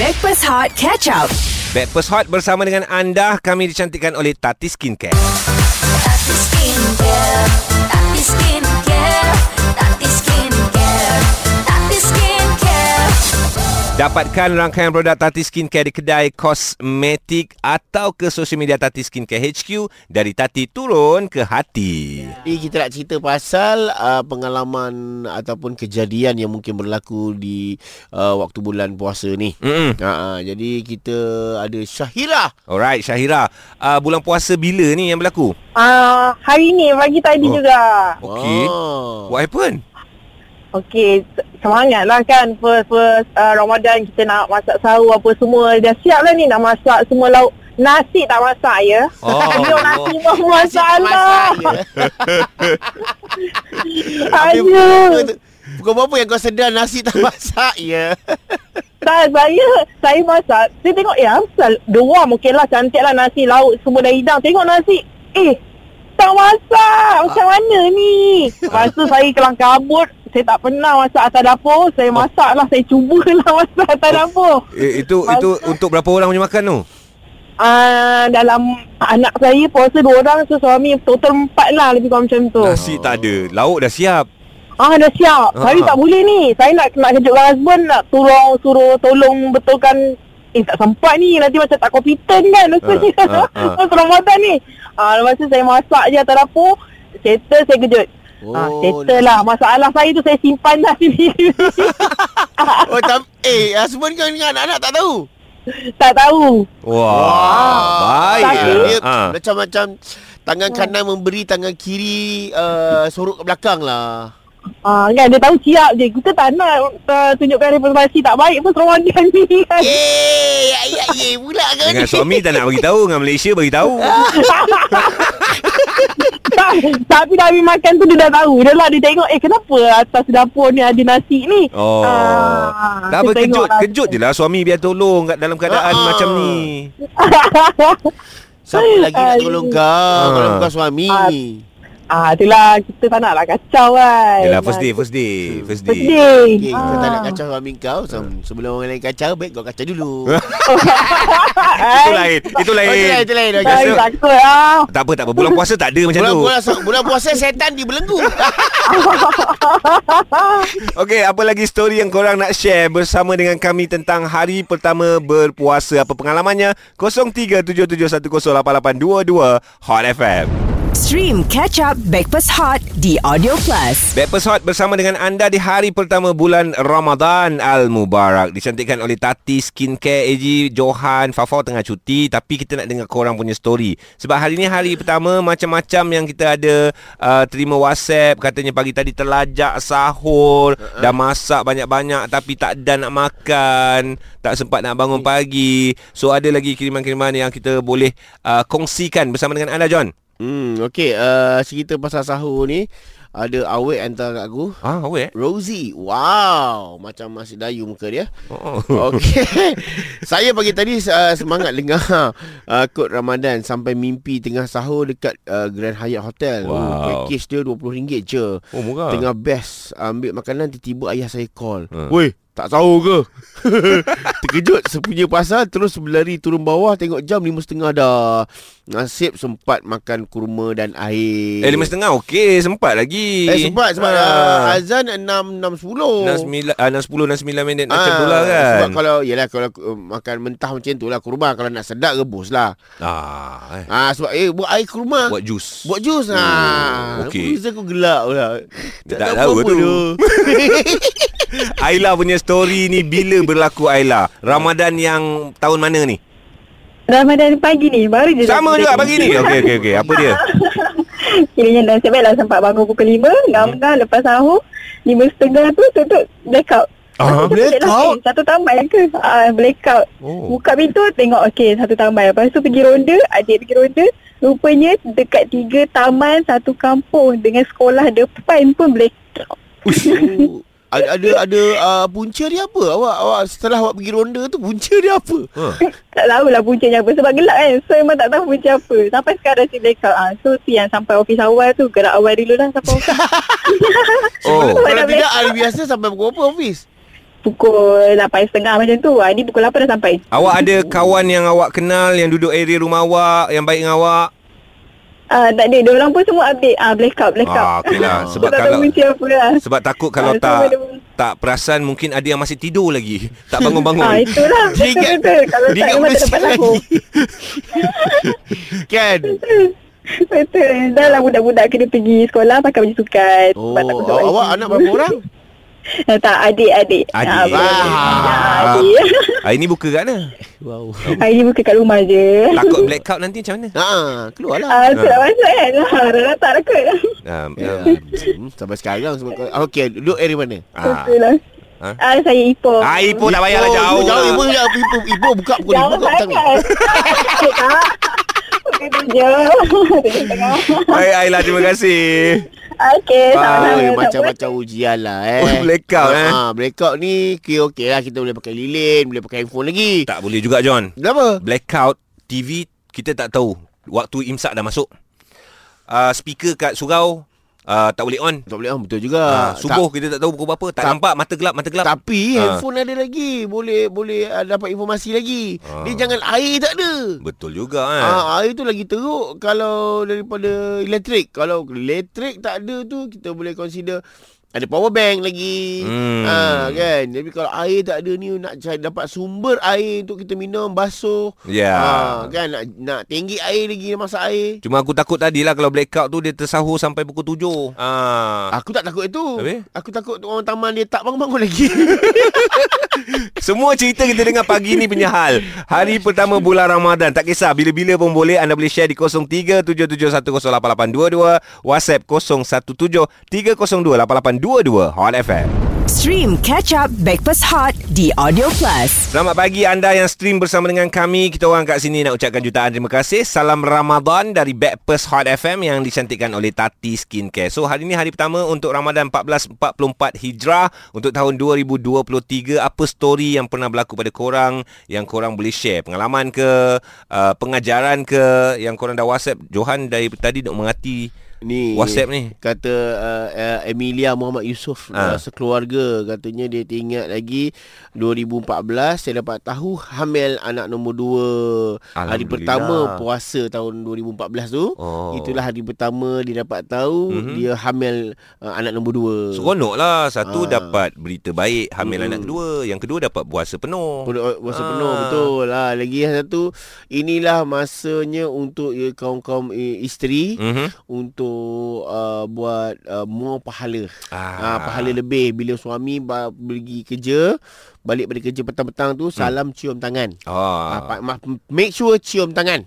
Backpass Hot Catch Up. Backpast Hot bersama dengan anda. Kami dicantikkan oleh Tati Skincare. Tati Skincare, Tati Skincare, Dapatkan rangkaian produk Tati Skincare di kedai kosmetik Atau ke social media Tati Skincare HQ Dari Tati turun ke hati Jadi kita nak cerita pasal uh, pengalaman ataupun kejadian yang mungkin berlaku di uh, waktu bulan puasa ni. Mm-mm. Ha, uh, jadi kita ada Syahira. Alright Syahira uh, Bulan puasa bila ni yang berlaku? Ah, hari ni pagi tadi Oh. oh. juga. Okey Oh. What happened? Okey, se- semangat lah kan first first uh, Ramadan kita nak masak sahur apa semua. Dah siap lah ni nak masak semua lauk. Nasi tak masak ya. Oh. Nasi pun Masak masalah. je. Habis Aduh. pukul- berapa yang kau sedar nasi tak masak ya? Tak, saya saya masak. Saya tengok ya, asal dua okey lah cantik lah nasi lauk semua dah hidang. Tengok nasi. Eh, tak masak. Macam mana ni? Lepas tu saya kelang kabut. Saya tak pernah masak atas dapur. Saya masak lah. Saya cubalah masak atas dapur. Eh, itu itu untuk berapa orang punya makan tu? Uh, dalam anak saya puasa dua orang so suami total empat lah lebih kurang macam tu. Nasi tak ada Lauk dah siap Ah dah siap. Ah. Saya tak boleh ni. Saya nak nak kejutkan husband nak tolong suruh tolong betulkan eh tak sempat ni nanti macam tak competent kan rasanya. Ah, ah, ah. Masa Ramadan ni. Ah lepas tu saya masak je atas dapur. Settle saya kejut. Oh, ah, Oh, settle lah. Masalah saya tu saya simpan dah sini. Oh, tam, eh, husband kau dengan anak-anak tak tahu? tak tahu. Wah Baik Tapi- Dia Ah. macam-macam tangan kanan memberi, tangan kiri uh, sorok ke belakang lah. Ah kan dia tahu siap je. Kita tak nak uh, tunjukkan reputasi tak baik pun Ramadan ni kan. Eh, ya, ya, ya, pula kau Dengan suami tak nak bagi tahu Dengan Malaysia bagi tahu Tapi dah habis makan tu dia dah tahu. Dia lah dia tengok eh kenapa atas dapur ni ada nasi ni. Oh Ah, Tak apa kejut lah. Kejut je lah Suami biar tolong kat Dalam keadaan Ah. macam ni Siapa lagi nak tolong kau Ah. kalau bukan suami? Ah. Ah itulah kita tak nak lah kacau kan. Yelah first day First day First First day day. Okay, kau tak nak Ah. kacau suami kau Se- Sebelum orang lain kacau Baik kau kacau dulu Itu lain Itu Oh, lain itu lain, itu lain. Okay, so- takut ah. Tak apa tak apa Bulan puasa tak ada macam Bulan, tu bulan, bulan puasa setan dibelenggu Okey, apa lagi story yang korang nak share bersama dengan kami tentang hari pertama berpuasa? Apa pengalamannya? 0377108822 Hot FM. Stream Catch Up Backpass Hot di Audio Plus. Backpast Hot bersama dengan anda di hari pertama bulan Ramadan Al-Mubarak. Dicantikkan oleh Tati Skincare, AG, Johan, Fafau tengah cuti. Tapi kita nak dengar korang punya story. Sebab hari ni hari pertama macam-macam yang kita ada uh, terima WhatsApp. Katanya pagi tadi terlajak sahur. Uh-huh. Dah masak banyak-banyak tapi tak ada nak makan. Tak sempat nak bangun pagi. So ada lagi kiriman-kiriman yang kita boleh uh, kongsikan bersama dengan anda John. Hmm, okay. Uh, cerita pasal sahur ni. Ada awet antara kat aku. Ah, awet. Rosie. Wow. Macam masih dayu muka dia. Oh. Okey. Saya pagi tadi uh, semangat dengar uh, kod Ramadan sampai mimpi tengah sahur dekat uh, Grand Hyatt Hotel. Wow. Oh, package dia RM20 je. Oh, murah. Tengah best ambil makanan tiba-tiba ayah saya call. Ha. Woi, tak sahur ke? Terkejut sepunya pasal terus berlari turun bawah tengok jam 5.30 dah. Nasib sempat makan kurma dan air. Eh lima setengah okey sempat lagi. Eh sempat sebab Ah. uh, azan 6 6.10. Enam sembilan, ah, enam sepuluh, enam sembilan minit macam Ah, tu lah kan. Sebab kalau Yelah kalau uh, Makan mentah macam tu lah Kurma Kalau nak sedap rebus lah Ah, eh. Ah Sebab eh Buat air kurma Buat jus. Buat jus ah. okey. Beza aku gelak pula Tak tahu apa-apa tu. tu. Aila punya story ni bila berlaku Aila? Ramadan yang tahun mana ni? Ramadan pagi ni baru je Sama juga pagi ni. Okey okey okey. Apa dia? Kiranya dah sebab lah sempat bangun pukul 5 Ngam-ngam lepas sahur Lima setengah tu tutup blackout Ah, Lepas tu balik lah, blackout? eh, Satu ke ah, Blackout Oh. Buka pintu tengok okey satu tambal Lepas tu pergi ronda Adik pergi ronda Rupanya dekat tiga taman Satu kampung Dengan sekolah depan pun blackout. Ada ada, ada uh, punca dia apa? Awak awak setelah awak pergi ronda tu punca dia apa? Ha. Tak tahulah puncanya apa Sebab gelap kan So memang tak tahu punca apa Sampai sekarang si blackout ah. So tu yang sampai office awal tu Gerak awal dulu lah Sampai office Oh. Sebab Kalau tidak hari biasa sampai pukul apa office? pukul 8.30 macam tu. Ah, ni pukul 8 dah sampai. Awak ada kawan yang awak kenal yang duduk area rumah awak yang baik dengan awak? Ah, tak ada. Dia orang pun semua update. Ah, blackout, blackout. Ah, okey lah. Sebab tak kalau apa lah. sebab takut kalau Ah, tak dia- tak perasan mungkin ada yang masih tidur lagi. Tak bangun-bangun. Ah, itulah. Dia Betul, ingat- betul. Kalau dia tak memang benda tak dapat sial aku. Kan? Betul. Dah lah budak-budak kena pergi sekolah pakai baju sukan. Oh, Sebab takut awak, awak anak berapa orang? Eh, tak, adik-adik. Adik. Ah, betul. Ah. Ah, adik. Hari ni buka kat mana? Wow. Hari ni buka kat rumah je. Takut blackout nanti macam mana? Ha, keluarlah. Ah, tu nak masuk kan? Ah, dah tak takut. Um, Ya. um, sampai sekarang semua kau. Ah, Okey, duduk area mana? ah. Betul lah. Ah. Saya Ipoh. Ah, Ipoh tak payahlah jauh. Jauh, ibu, jauh, ibu, ibu buka pukul Jauh ibu kat petang. tak. Tujuh. Tujuh tengah. Baik Aila, terima kasih. Okey, sama-sama. Macam-macam ujian lah eh. Oh, blackout, eh. Ha, blackout ni okey okey lah kita boleh pakai lilin, boleh pakai handphone lagi. Tak boleh juga John. Kenapa? Blackout TV kita tak tahu waktu imsak dah masuk. Uh, speaker kat surau uh, tak boleh on. Tak boleh ah betul juga. Uh, subuh kita tak tahu pukul berapa. Tak, tak- nampak mata gelap, mata gelap. Tapi Ah. handphone ada lagi. Boleh boleh uh, dapat informasi lagi. Ah. Dia jangan air tak ada. Betul juga kan. Ah, air tu lagi teruk kalau daripada elektrik. Kalau elektrik tak ada tu kita boleh consider ada power bank lagi. Hmm. Ah kan. Tapi kalau air tak ada ni nak cari dapat sumber air untuk kita minum basuh. Ya. Ah kan nak nak tinggi air lagi masak air. Cuma aku takut tadi lah kalau blackout tu dia tersahur sampai pukul 7. Ah. Aku tak takut itu. Habis? Aku takut orang taman dia tak bangun-bangun lagi. Semua cerita kita dengar pagi ni punya hal. Hari pertama bulan Ramadan. Tak kisah bila-bila pun boleh anda boleh share di 0377108822, WhatsApp 0173028822 Hot FM. Stream Catch Up Backpass Hot di Audio Plus. Selamat pagi anda yang stream bersama dengan kami. Kita orang kat sini nak ucapkan jutaan terima kasih. Salam Ramadan dari Backpast Hot FM yang dicantikkan oleh Tati Skincare. So hari ni hari pertama untuk Ramadan 1444 Hijrah untuk tahun 2023. Apa story yang pernah berlaku pada korang yang korang boleh share? Pengalaman ke, uh, pengajaran ke yang korang dah WhatsApp? Johan dari tadi nak mengerti Ni WhatsApp ni. Kata uh, uh, Emilia Muhammad Yusof Ah. uh, sekeluarga katanya dia teringat lagi 2014 saya dapat tahu hamil anak nombor 2 hari pertama puasa tahun 2014 tu. Oh. Itulah hari pertama dia dapat tahu Mhm. mm-hmm. dia hamil uh, anak nombor 2. Seronok lah. Satu Ah. dapat berita baik hamil Mm. anak kedua. Yang kedua dapat puasa penuh. Puasa Ah. penuh betul lah. Lagi satu inilah masanya untuk ya, kaum-kaum eh, isteri Mhm. untuk uh, buat uh, more pahala. Ah. Ah. pahala lebih bila suami ba- pergi kerja, balik dari kerja petang-petang tu salam cium tangan. Oh. Ah. ma- make sure cium tangan.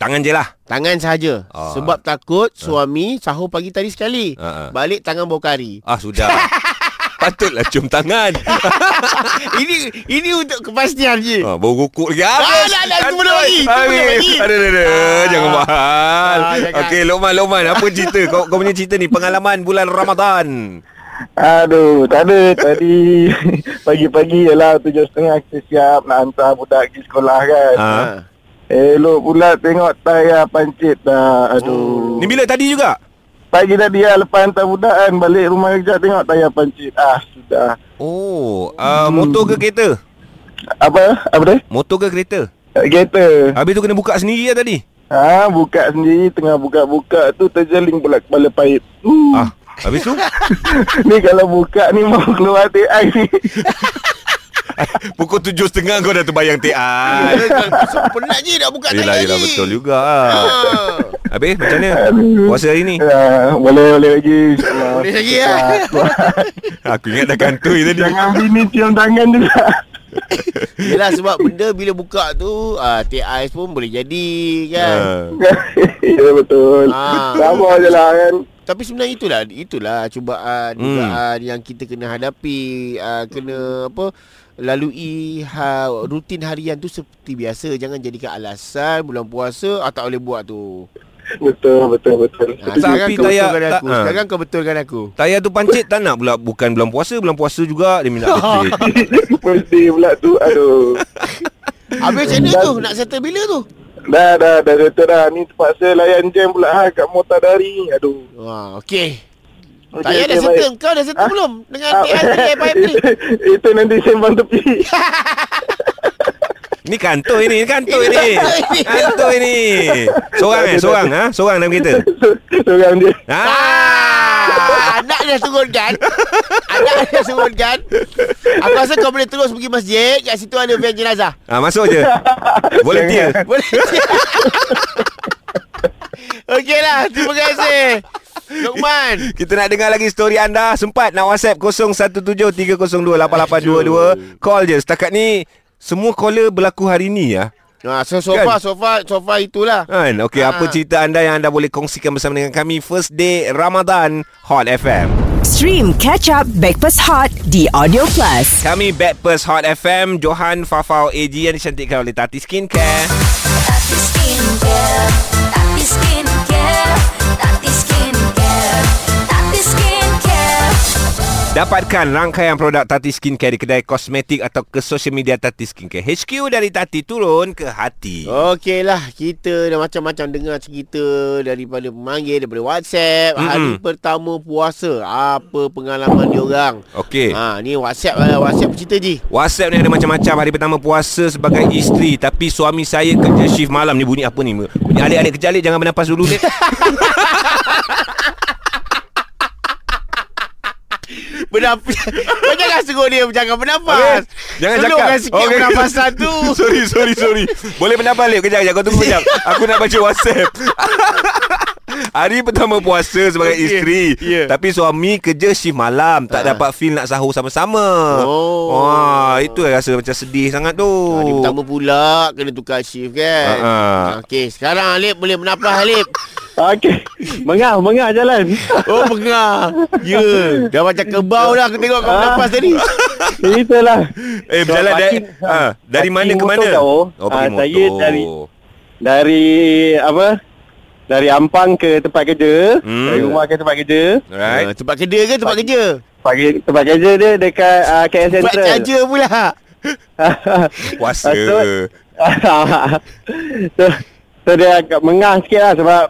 Tangan je lah. Tangan sahaja. Ah. Sebab takut suami sahur pagi tadi sekali. Ah. Balik tangan bau kari. Ah sudah. Patutlah cium tangan. ini ini untuk kepastian je. Ah, bau gukuk lagi. Ah, dah, dah, itu belum lagi, itu belum lagi. Ada, ada, ada. Ah. Jangan mahal. Ah. Okey, Lokman, Lokman. Apa cerita? Kau, kau punya cerita ni, pengalaman bulan Ramadan. Aduh, tak ada. Tadi pagi-pagi ialah tujuh setengah kita siap nak hantar budak pergi sekolah kan. Ha. Ah. Elok pula tengok tayar pancit dah. Aduh. Ni bila tadi juga? Pagi tadi lah lepas hantar budak kan balik rumah kerja tengok tayar pancit. Ah, sudah. Oh, uh, motor ke kereta? Apa? Apa dia? Motor ke kereta? Kereta. Habis tu kena buka sendiri lah tadi. Ha, buka sendiri tengah buka-buka tu terjeling pula kepala paip. Uh. Ah, habis tu? ni kalau buka ni mau keluar TI ni. Pukul tujuh setengah kau dah terbayang TI. Penat je nak buka Yelah, tangan yelah, ni. betul juga. Ah. Habis, macam mana? Puasa hari ni? Ya, boleh boleh lagi. Boleh lagi, ya. Aku ingat dah kantoi tadi. Jangan bini cium tangan juga. Yelah sebab benda bila buka tu ah, TI pun boleh jadi kan. Ah. ya betul. Ah. Sama je lah kan. Tapi sebenarnya itulah itulah cubaan Hmm. dugaan yang kita kena hadapi uh, kena apa lalui ha, rutin harian tu seperti biasa jangan jadikan alasan bulan puasa ah, tak boleh buat tu. Betul betul betul. Ha, Tapi sekarang kau tayar- betulkan tak- aku. ah. Sekarang kau betulkan aku. Tayar tu pancit tak nak pula Bukan bulan puasa Bulan puasa juga Dia minta pancit Mesti pula tu aduh. Habis macam mana tu? Nak settle bila tu? Dah dah dah betul dah. Ni terpaksa layan jam pula ha kat motor dari. Aduh. Wah, okey. Tak payah dah settle. Kau dah settle belum? Dengan Ah, ni. itu, itu nanti sembang tepi. Ni kantor ini, kantor ini. Kantor ini. Seorang eh, seorang ha? Seorang dalam kereta. Seorang dia. Ah. Ah, anak dia turunkan. Anak dia turunkan. Aku rasa kau boleh terus pergi masjid. Kat situ ada van jenazah. Ah, masuk je. Volunteer. Boleh? Okeylah. Terima kasih. Lukman. Kita nak dengar lagi story anda Sempat nak whatsapp 0173028822 Call je Setakat ni Semua caller berlaku hari ni ya? Ha, so, so far, so far, so far itulah. Kan? Okey Ah. apa cerita anda Yang anda boleh kongsikan bersama dengan kami? First day Ramadan Hot FM Stream Catch Up Backpass Hot di Audio Plus. Kami Backpers Hot FM Johan Fafau AG Yang dicantikkan oleh Tati Skincare, Tati Skincare, Dapatkan rangkaian produk Tati Skincare Di kedai kosmetik Atau ke social media Tati Skincare HQ dari Tati turun ke hati Okeylah, kita dah macam-macam dengar cerita daripada pemanggil, daripada WhatsApp. Mm-hmm. Hari pertama puasa, apa pengalaman diorang. Okey Ha, ni WhatsApp lah, WhatsApp cerita je. WhatsApp ni ada macam-macam Hari pertama puasa sebagai isteri Tapi suami saya kerja shift malam Ni bunyi apa ni Bunyi adik-adik kerja alik Jangan bernafas dulu ni Bernafas. Kau jangan suruh dia jangan bernafas. Jangan Selokkan cakap sikit okay. bernafasan tu. Sorry sorry sorry Boleh bernafas Lip Kejap kejap Kau tunggu kejap Aku nak baca WhatsApp Hari pertama puasa sebagai Okey, isteri ya. Tapi suami kerja shift malam Tak Ha. dapat feel nak sahur sama-sama Oh. Wah, Itu yang rasa macam sedih sangat tu Hari pertama pula kena tukar shift kan. Ha, ha. Okey, sekarang Alip boleh bernafas Alip. Okey. Mengah, mengah jalan. Oh, pengah. Ya, yeah. dah macam kebau dah aku tengok kau Ah. bernafas tadi. Itulah. Eh berjalan dari, Parking, ha, dari mana ke mana? Oh Ah, motor saya dari- Dari apa? Dari Ampang ke tempat kerja. Hmm. Dari rumah ke tempat kerja. Alright Ha, tempat kerja ke tempat kerja? Pagi tempat kerja dia dekat uh, KL Tempat Central. kerja pula. Puasa Patut. so, so dia agak mengah sikit lah sebab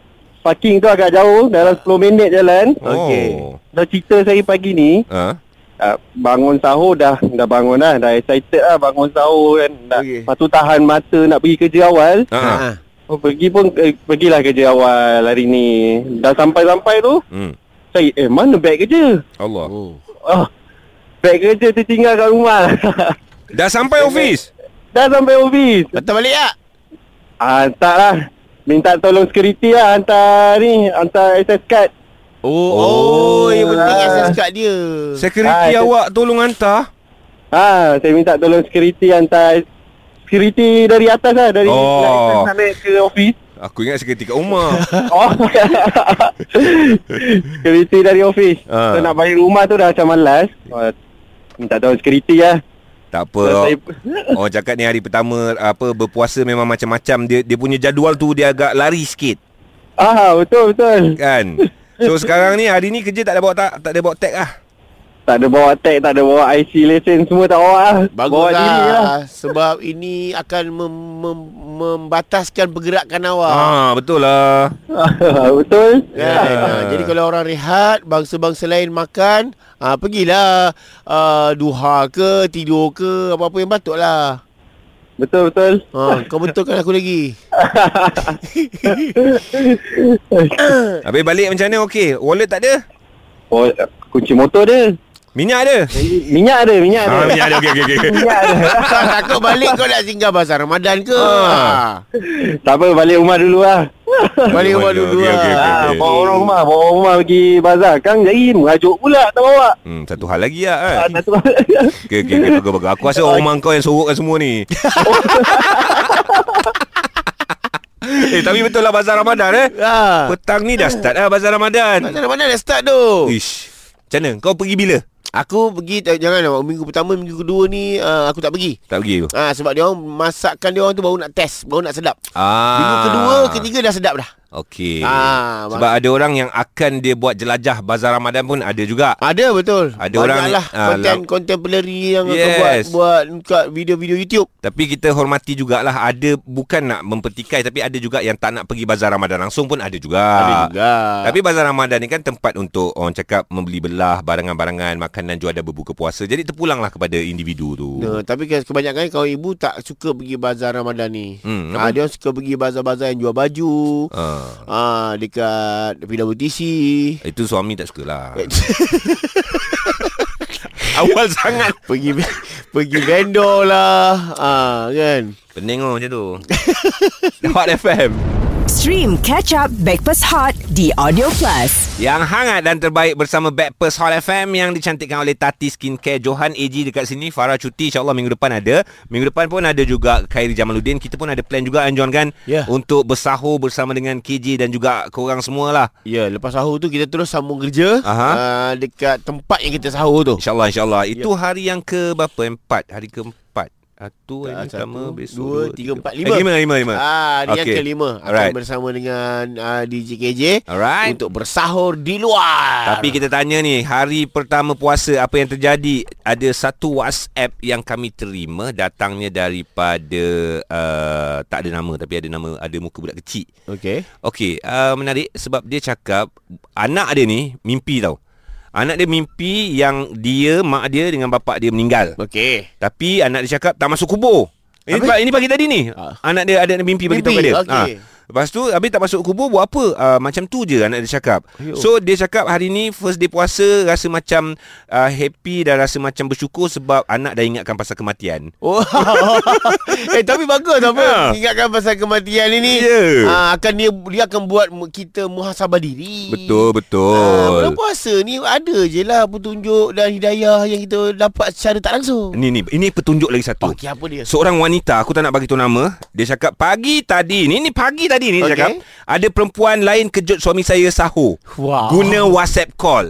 parking tu agak jauh dalam 10 minit jalan. Okey. Oh. So cerita saya pagi ni Ha? uh, bangun sahur dah dah bangun dah dah excited lah bangun sahur kan. Dah, Okey. Lepas tu tahan mata nak pergi kerja awal. Ha. Oh, pergi pun eh, pergilah kerja awal hari ni. Dah sampai-sampai tu Hmm. saya eh mana beg kerja? Allah. Oh. Oh. Beg kerja tertinggal kat rumah. Dah sampai office? dah sampai office. Patut balik tak? Ah, hantar lah. Minta tolong security lah hantar ni. Hantar access card. Oh, Oh. oh, yang penting Ah. access card dia. Security Ah, awak tolong hantar? Ha, saya minta tolong security hantar security dari atas lah dari Oh. oh. sampai ke office. Aku ingat security kat rumah. Oh. security dari office. Ah. So nak balik rumah tu dah macam malas. Oh, minta tolong security lah. tak apa. So, saya, Orang cakap ni hari pertama apa berpuasa memang macam-macam dia dia punya jadual tu dia agak lari sikit ah, betul betul. kan. So sekarang ni hari ni kerja tak ada bawa tak tak ada bawa tag lah. Tak ada bawa tag, tak ada bawa IC lesen semua tak bawa lah. Bagus bawa lah. lah. Sebab ini akan mem, mem, membataskan pergerakan awak. Ah betul lah. betul. Kan? Ha, jadi kalau orang rehat, bangsa-bangsa lain makan, ha, pergilah uh, duha ke, tidur ke, apa-apa yang patut lah. Betul betul. Ha, kau betulkan aku lagi. Habis balik macam mana okey? Wallet tak ada? Oh, kunci motor dia. Minyak ada? Minyak ada, minyak ada. Ah minyak ada okey okey okey. Minyak ada. Takut balik kau nak singgah bazar Ramadan ke? Ah. Ha. tak apa, balik rumah dulu lah. Balik rumah Okey, dulu okey, lah. okey, okey. Ah, bawa orang rumah, bawa orang rumah pergi bazar. Kang jadi merajuk pula tak bawa. Hmm, satu hal lagi lah kan. Ah, satu Okey okey okey bagus bagus. Aku rasa orang rumah kau yang sorokkan semua ni. eh tapi betul lah bazar Ramadan eh. Ha. Petang ni dah start lah bazar Ramadan. Bazar Ramadan dah start tu. Ish. Macam mana? Kau pergi bila? Aku pergi jangan lah, minggu pertama minggu kedua ni uh, aku tak pergi. Tak pergi tu. Ah sebab dia orang masakan dia orang tu baru nak test, baru nak sedap. Ah. Minggu kedua, ketiga dah sedap dah. Okey. Ah, Sebab ada orang yang akan dia buat jelajah bazar Ramadan pun ada juga. Ada betul. Ada orang- lah ah, konten lau- contemporary yang Yes. buat buat kat video-video YouTube. Tapi kita hormati jugalah ada bukan nak mempertikai tapi ada juga yang tak nak pergi bazar Ramadan langsung pun ada juga. Ada juga. Tapi bazar Ramadan ni kan tempat untuk orang cakap membeli belah barangan-barangan makanan juadah berbuka puasa. Jadi terpulanglah kepada individu tu. Nah, tapi ke- kebanyakan kawan ibu tak suka pergi bazar Ramadan ni. Hmm, ah, dia suka pergi bazar-bazar yang jual baju. Ah. Ah, dekat PWTC. Itu suami tak suka lah. Awal sangat. pergi pergi vendor lah. Ah, kan. Pening oh macam tu. Hot FM. Stream Catch Up Backpass Hot di Audio Plus. Yang hangat dan terbaik bersama Backpast Hot FM yang dicantikkan oleh Tati Skincare Johan AG dekat sini. Farah cuti insyaAllah minggu depan ada. Minggu depan pun ada juga Khairi Jamaluddin. Kita pun ada plan juga Anjon kan. Ya. Untuk bersahur bersama dengan KJ dan juga korang semua lah. Ya, lepas sahur tu kita terus sambung kerja Aha. uh, dekat tempat yang kita sahur tu. InsyaAllah insyaAllah. Itu hari yang ke berapa? Empat. Hari keempat. Satu, Ah, hari satu, pertama, besok. dua, tiga, empat, Eh, lima. lima, lima, lima. Ah, Okey. yang kelima akan Alright. bersama dengan uh, DJ KJ Alright. untuk bersahur di luar. Tapi kita tanya ni, hari pertama puasa apa yang terjadi? Ada satu WhatsApp yang kami terima datangnya daripada uh, tak ada nama tapi ada nama ada muka budak kecil. Okey. Okey, uh, menarik sebab dia cakap anak dia ni mimpi tau. Anak dia mimpi yang dia, mak dia dengan bapak dia meninggal. Okey. Tapi anak dia cakap tak masuk kubur. Ini, ini pagi tadi ni. Ah. Anak dia ada mimpi bagi tahu kat Mimpi, dia. Lepas tu habis tak masuk kubur buat apa? Uh, macam tu je anak dia cakap. Ayuh. So dia cakap hari ni first day puasa rasa macam uh, happy dan rasa macam bersyukur sebab anak dah ingatkan pasal kematian. Oh. eh tapi bagus apa? Ha. Ingatkan pasal kematian ini. Ya. Ah, akan dia dia akan buat kita muhasabah diri. Betul betul. bulan puasa ni ada je lah petunjuk dan hidayah yang kita dapat secara tak langsung. Ni ni ini petunjuk lagi satu. Okey, apa dia? Seorang wanita Aku tak nak bagi tahu nama Dia cakap Pagi tadi ni Ni pagi tadi ni Dia Okey. cakap Ada perempuan lain Kejut suami saya sahur Wow. Guna WhatsApp call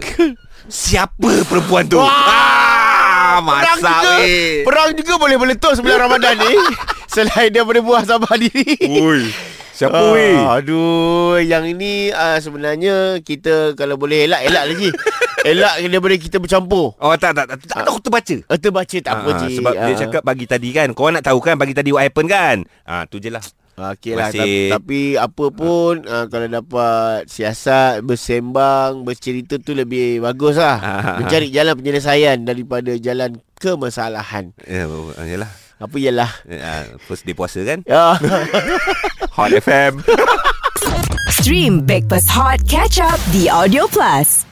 Siapa perempuan tu Wah. ah, Perang juga, weh perang juga boleh meletus bulan Ramadan ni. Selain daripada muhasabah diri. Ui Siapa Ah, weh Aduh, yang ini uh, sebenarnya kita kalau boleh elak elak lagi. elak daripada kita bercampur. Oh tak tak tak, tak, tak Aku terbaca Uh, terbaca tak apa Ah, cik. Sebab dia Ah. cakap pagi tadi kan Korang nak tahu kan Pagi tadi what happen kan ah, Tu je lah Okey lah tapi, tapi apa pun uh, kalau dapat siasat bersembang bercerita tu lebih bagus lah. Ah. mencari jalan penyelesaian daripada jalan kemasalahan. Ya, Yalah. Apa ialah? Ah, First day puasa kan? Ya. Hot FM Stream Backpass Hot Catch Up di Audio Plus.